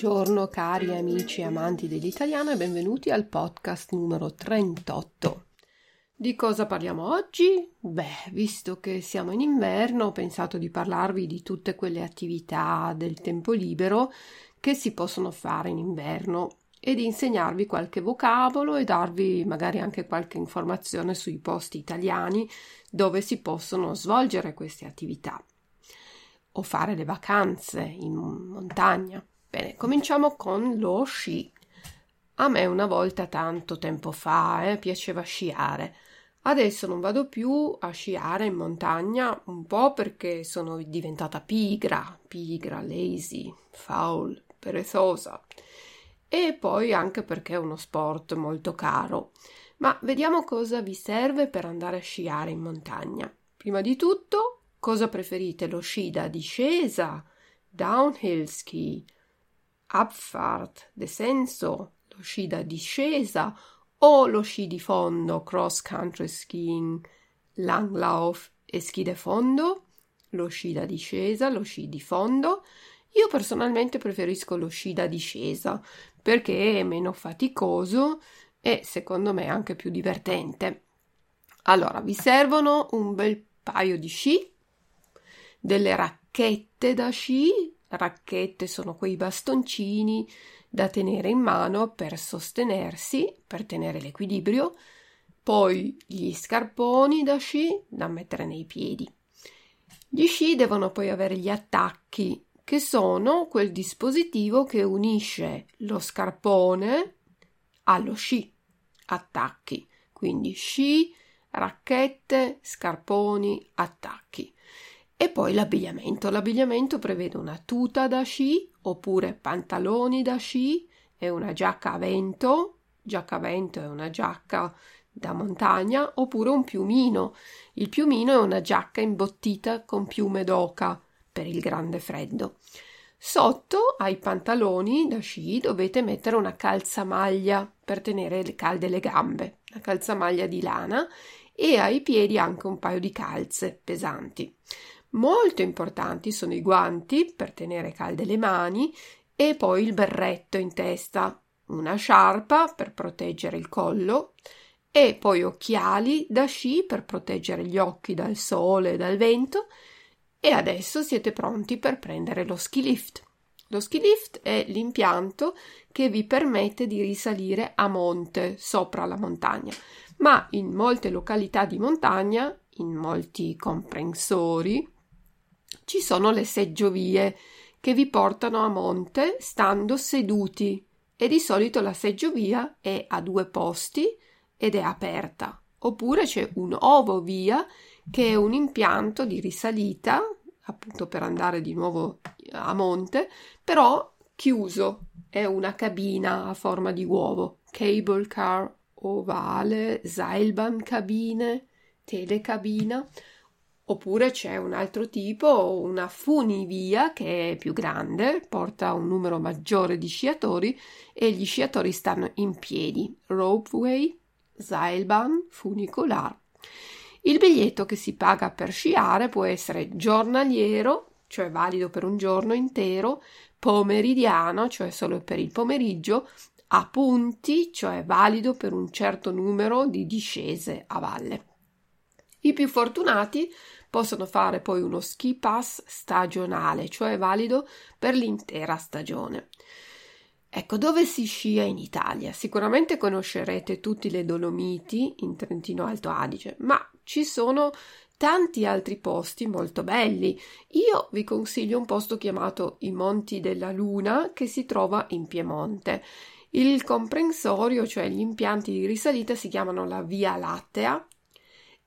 Buongiorno cari amici e amanti dell'italiano e benvenuti al podcast numero 38. Di cosa parliamo oggi? Beh, visto che siamo in inverno, ho pensato di parlarvi di tutte quelle attività del tempo libero che si possono fare in inverno e di insegnarvi qualche vocabolo e darvi magari anche qualche informazione sui posti italiani dove si possono svolgere queste attività o fare le vacanze in montagna. Bene, cominciamo con lo sci. A me una volta tanto tempo fa eh, piaceva sciare. Adesso non vado più a sciare in montagna, un po' perché sono diventata pigra, pigra, lazy, foul, perezosa, e poi anche perché è uno sport molto caro. Ma vediamo cosa vi serve per andare a sciare in montagna. Prima di tutto, cosa preferite? Lo sci da discesa, downhill ski, Abfahrt, descenso, lo sci da discesa o lo sci di fondo, cross country skiing, langlauf e sci da fondo, lo sci da discesa, lo sci di fondo. Io personalmente preferisco lo sci da discesa perché è meno faticoso e secondo me anche più divertente. Allora, vi servono un bel paio di sci, delle racchette da sci racchette sono quei bastoncini da tenere in mano per sostenersi, per tenere l'equilibrio, poi gli scarponi da sci da mettere nei piedi. Gli sci devono poi avere gli attacchi, che sono quel dispositivo che unisce lo scarpone allo sci. Attacchi, quindi sci, racchette, scarponi, attacchi. E poi l'abbigliamento. L'abbigliamento prevede una tuta da sci oppure pantaloni da sci e una giacca a vento. Giacca a vento è una giacca da montagna oppure un piumino. Il piumino è una giacca imbottita con piume d'oca per il grande freddo. Sotto ai pantaloni da sci dovete mettere una calzamaglia per tenere calde le gambe, una calzamaglia di lana e ai piedi anche un paio di calze pesanti. Molto importanti sono i guanti per tenere calde le mani e poi il berretto in testa, una sciarpa per proteggere il collo e poi occhiali da sci per proteggere gli occhi dal sole e dal vento e adesso siete pronti per prendere lo ski lift. Lo ski lift è l'impianto che vi permette di risalire a monte sopra la montagna, ma in molte località di montagna, in molti comprensori, ci sono le seggiovie che vi portano a monte stando seduti. E di solito la seggiovia è a due posti ed è aperta. Oppure c'è un ovovia che è un impianto di risalita, appunto per andare di nuovo a monte, però chiuso, è una cabina a forma di uovo, cable car ovale, Seilbahn cabine, telecabina Oppure c'è un altro tipo, una funivia che è più grande, porta un numero maggiore di sciatori e gli sciatori stanno in piedi. Ropeway, Seilbahn, funicolar. Il biglietto che si paga per sciare può essere giornaliero, cioè valido per un giorno intero, pomeridiano, cioè solo per il pomeriggio, a punti, cioè valido per un certo numero di discese a valle. I più fortunati possono fare poi uno ski pass stagionale, cioè valido per l'intera stagione. Ecco, dove si scia in Italia? Sicuramente conoscerete tutti le Dolomiti in Trentino Alto Adige, ma ci sono tanti altri posti molto belli. Io vi consiglio un posto chiamato i Monti della Luna che si trova in Piemonte. Il comprensorio, cioè gli impianti di risalita, si chiamano la Via Lattea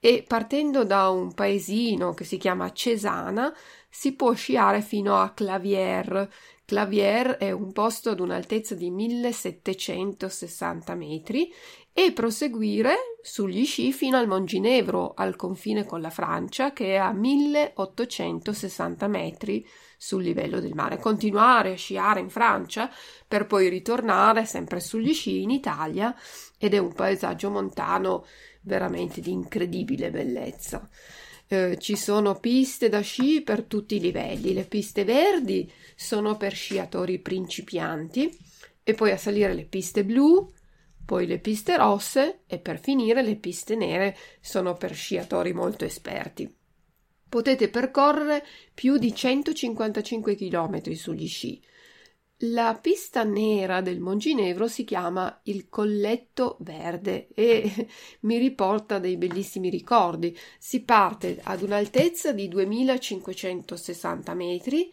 e partendo da un paesino che si chiama Cesana si può sciare fino a Clavier. Clavier è un posto ad un'altezza di 1760 metri e proseguire sugli sci fino al Monginevro, al confine con la Francia, che è a 1860 metri sul livello del mare. Continuare a sciare in Francia per poi ritornare sempre sugli sci in Italia ed è un paesaggio montano veramente di incredibile bellezza. Eh, ci sono piste da sci per tutti i livelli. Le piste verdi sono per sciatori principianti e poi a salire le piste blu, poi le piste rosse e per finire le piste nere sono per sciatori molto esperti. Potete percorrere più di 155 km sugli sci. La pista nera del Monginevro si chiama il Colletto Verde e mi riporta dei bellissimi ricordi. Si parte ad un'altezza di 2560 metri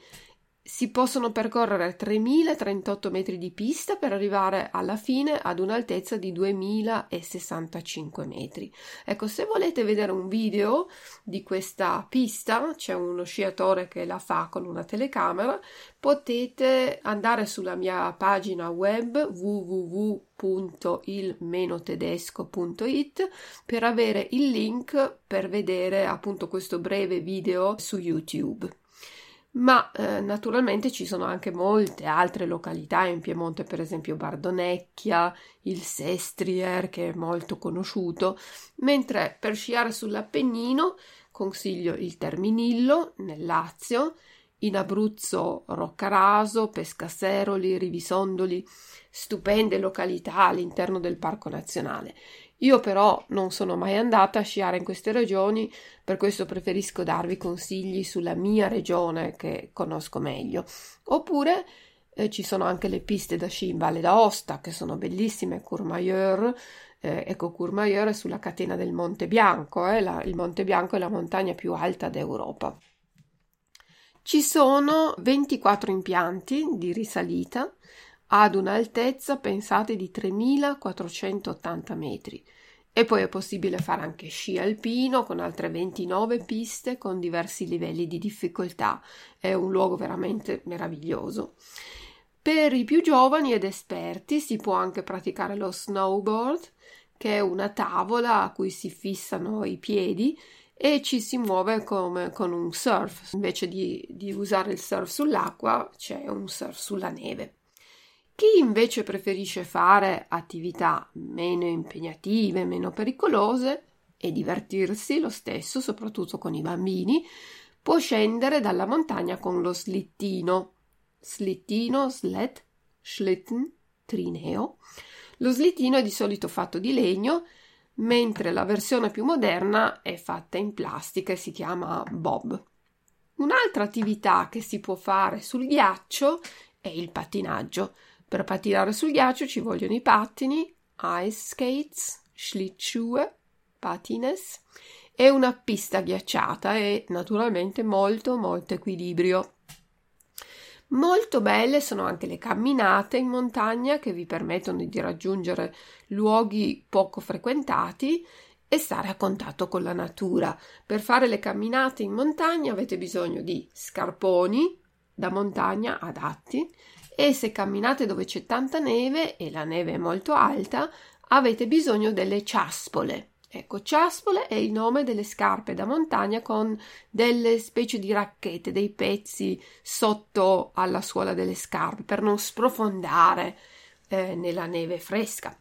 si possono percorrere 3038 metri di pista per arrivare alla fine ad un'altezza di 2065 metri. Ecco, se volete vedere un video di questa pista, c'è uno sciatore che la fa con una telecamera, potete andare sulla mia pagina web www.il-tedesco.it per avere il link per vedere appunto questo breve video su YouTube ma eh, naturalmente ci sono anche molte altre località in Piemonte, per esempio Bardonecchia, il Sestrier che è molto conosciuto, mentre per sciare sull'Appennino consiglio il Terminillo nel Lazio, in Abruzzo Roccaraso, Pescaseroli, Rivisondoli, stupende località all'interno del Parco Nazionale. Io però non sono mai andata a sciare in queste regioni, per questo preferisco darvi consigli sulla mia regione che conosco meglio. Oppure eh, ci sono anche le piste da sci in Valle d'Aosta che sono bellissime, Courmayeur, eh, ecco Courmayeur è sulla catena del Monte Bianco, eh, la, il Monte Bianco è la montagna più alta d'Europa. Ci sono 24 impianti di risalita ad un'altezza, pensate, di 3480 metri. E poi è possibile fare anche sci alpino con altre 29 piste con diversi livelli di difficoltà. È un luogo veramente meraviglioso. Per i più giovani ed esperti si può anche praticare lo snowboard, che è una tavola a cui si fissano i piedi e ci si muove come con un surf. Invece di, di usare il surf sull'acqua, c'è un surf sulla neve. Chi invece preferisce fare attività meno impegnative, meno pericolose e divertirsi lo stesso, soprattutto con i bambini, può scendere dalla montagna con lo slittino. Slittino, sled, schlitten, trineo. Lo slittino è di solito fatto di legno, mentre la versione più moderna è fatta in plastica e si chiama bob. Un'altra attività che si può fare sul ghiaccio è il pattinaggio. Per pattinare sul ghiaccio ci vogliono i pattini, ice skates, schlittschuhe, patines e una pista ghiacciata e naturalmente molto molto equilibrio. Molto belle sono anche le camminate in montagna che vi permettono di raggiungere luoghi poco frequentati e stare a contatto con la natura. Per fare le camminate in montagna avete bisogno di scarponi da montagna adatti, e se camminate dove c'è tanta neve e la neve è molto alta, avete bisogno delle ciaspole. Ecco, ciaspole è il nome delle scarpe da montagna con delle specie di racchette, dei pezzi sotto alla suola delle scarpe per non sprofondare eh, nella neve fresca.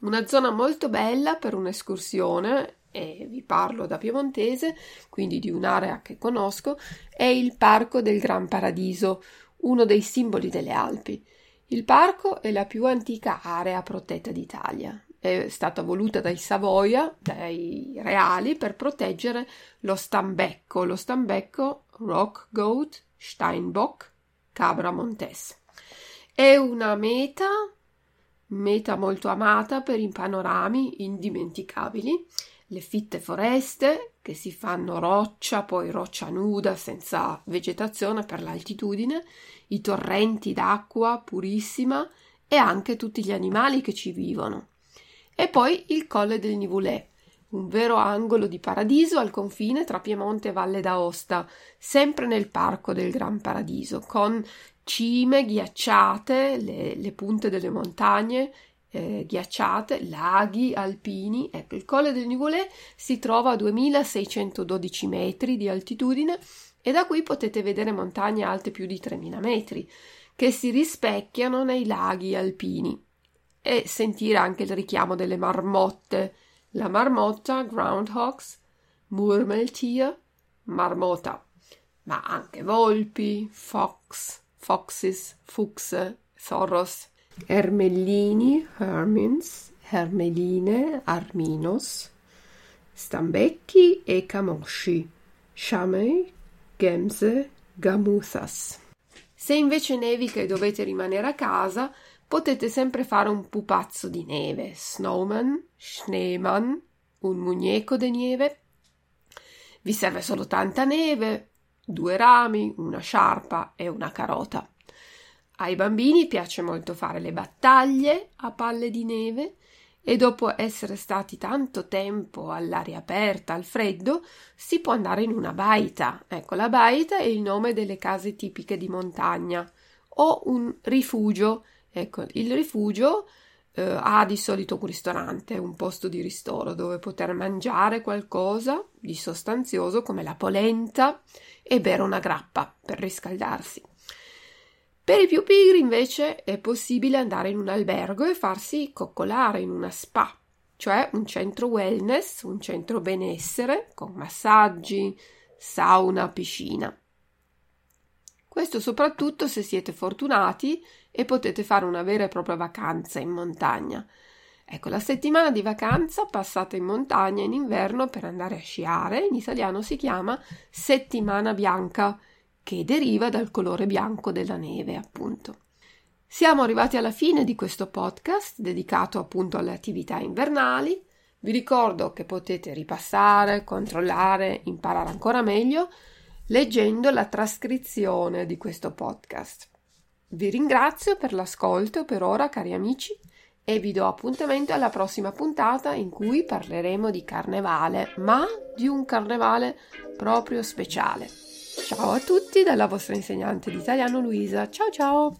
Una zona molto bella per un'escursione, e vi parlo da piemontese, quindi di un'area che conosco, è il Parco del Gran Paradiso, uno dei simboli delle Alpi. Il parco è la più antica area protetta d'Italia. È stata voluta dai Savoia, dai reali, per proteggere lo stambecco, lo stambecco Rock Goat, Steinbock, Cabra Montes. È una meta, meta molto amata per i panorami indimenticabili le fitte foreste che si fanno roccia, poi roccia nuda senza vegetazione per l'altitudine, i torrenti d'acqua purissima e anche tutti gli animali che ci vivono. E poi il Colle del Nivolet, un vero angolo di paradiso al confine tra Piemonte e Valle d'Aosta, sempre nel parco del Gran Paradiso, con cime ghiacciate, le, le punte delle montagne eh, ghiacciate, laghi alpini. Ecco, il Colle del Nivolet si trova a 2612 metri di altitudine e da qui potete vedere montagne alte più di 3000 metri che si rispecchiano nei laghi alpini e sentire anche il richiamo delle marmotte, la marmotta, groundhogs, murmeltier, marmota, ma anche volpi, fox, foxes, fuchse, zorros, ermellini, hermins, hermeline, arminos, stambecchi e camosci, sciamei, gemse, gamuthas. Se invece nevica e dovete rimanere a casa, potete sempre fare un pupazzo di neve, snowman, schneemann, un muñeco di neve. Vi serve solo tanta neve, due rami, una sciarpa e una carota. Ai bambini piace molto fare le battaglie a palle di neve e dopo essere stati tanto tempo all'aria aperta, al freddo, si può andare in una baita. Ecco, la baita è il nome delle case tipiche di montagna o un rifugio Ecco, il rifugio eh, ha di solito un ristorante, un posto di ristoro dove poter mangiare qualcosa di sostanzioso come la polenta e bere una grappa per riscaldarsi. Per i più pigri invece è possibile andare in un albergo e farsi coccolare in una spa, cioè un centro wellness, un centro benessere con massaggi, sauna, piscina. Questo soprattutto se siete fortunati e potete fare una vera e propria vacanza in montagna. Ecco, la settimana di vacanza passata in montagna in inverno per andare a sciare, in italiano si chiama settimana bianca, che deriva dal colore bianco della neve, appunto. Siamo arrivati alla fine di questo podcast dedicato appunto alle attività invernali. Vi ricordo che potete ripassare, controllare, imparare ancora meglio leggendo la trascrizione di questo podcast. Vi ringrazio per l'ascolto per ora, cari amici, e vi do appuntamento alla prossima puntata in cui parleremo di carnevale, ma di un carnevale proprio speciale. Ciao a tutti dalla vostra insegnante di italiano Luisa. Ciao ciao!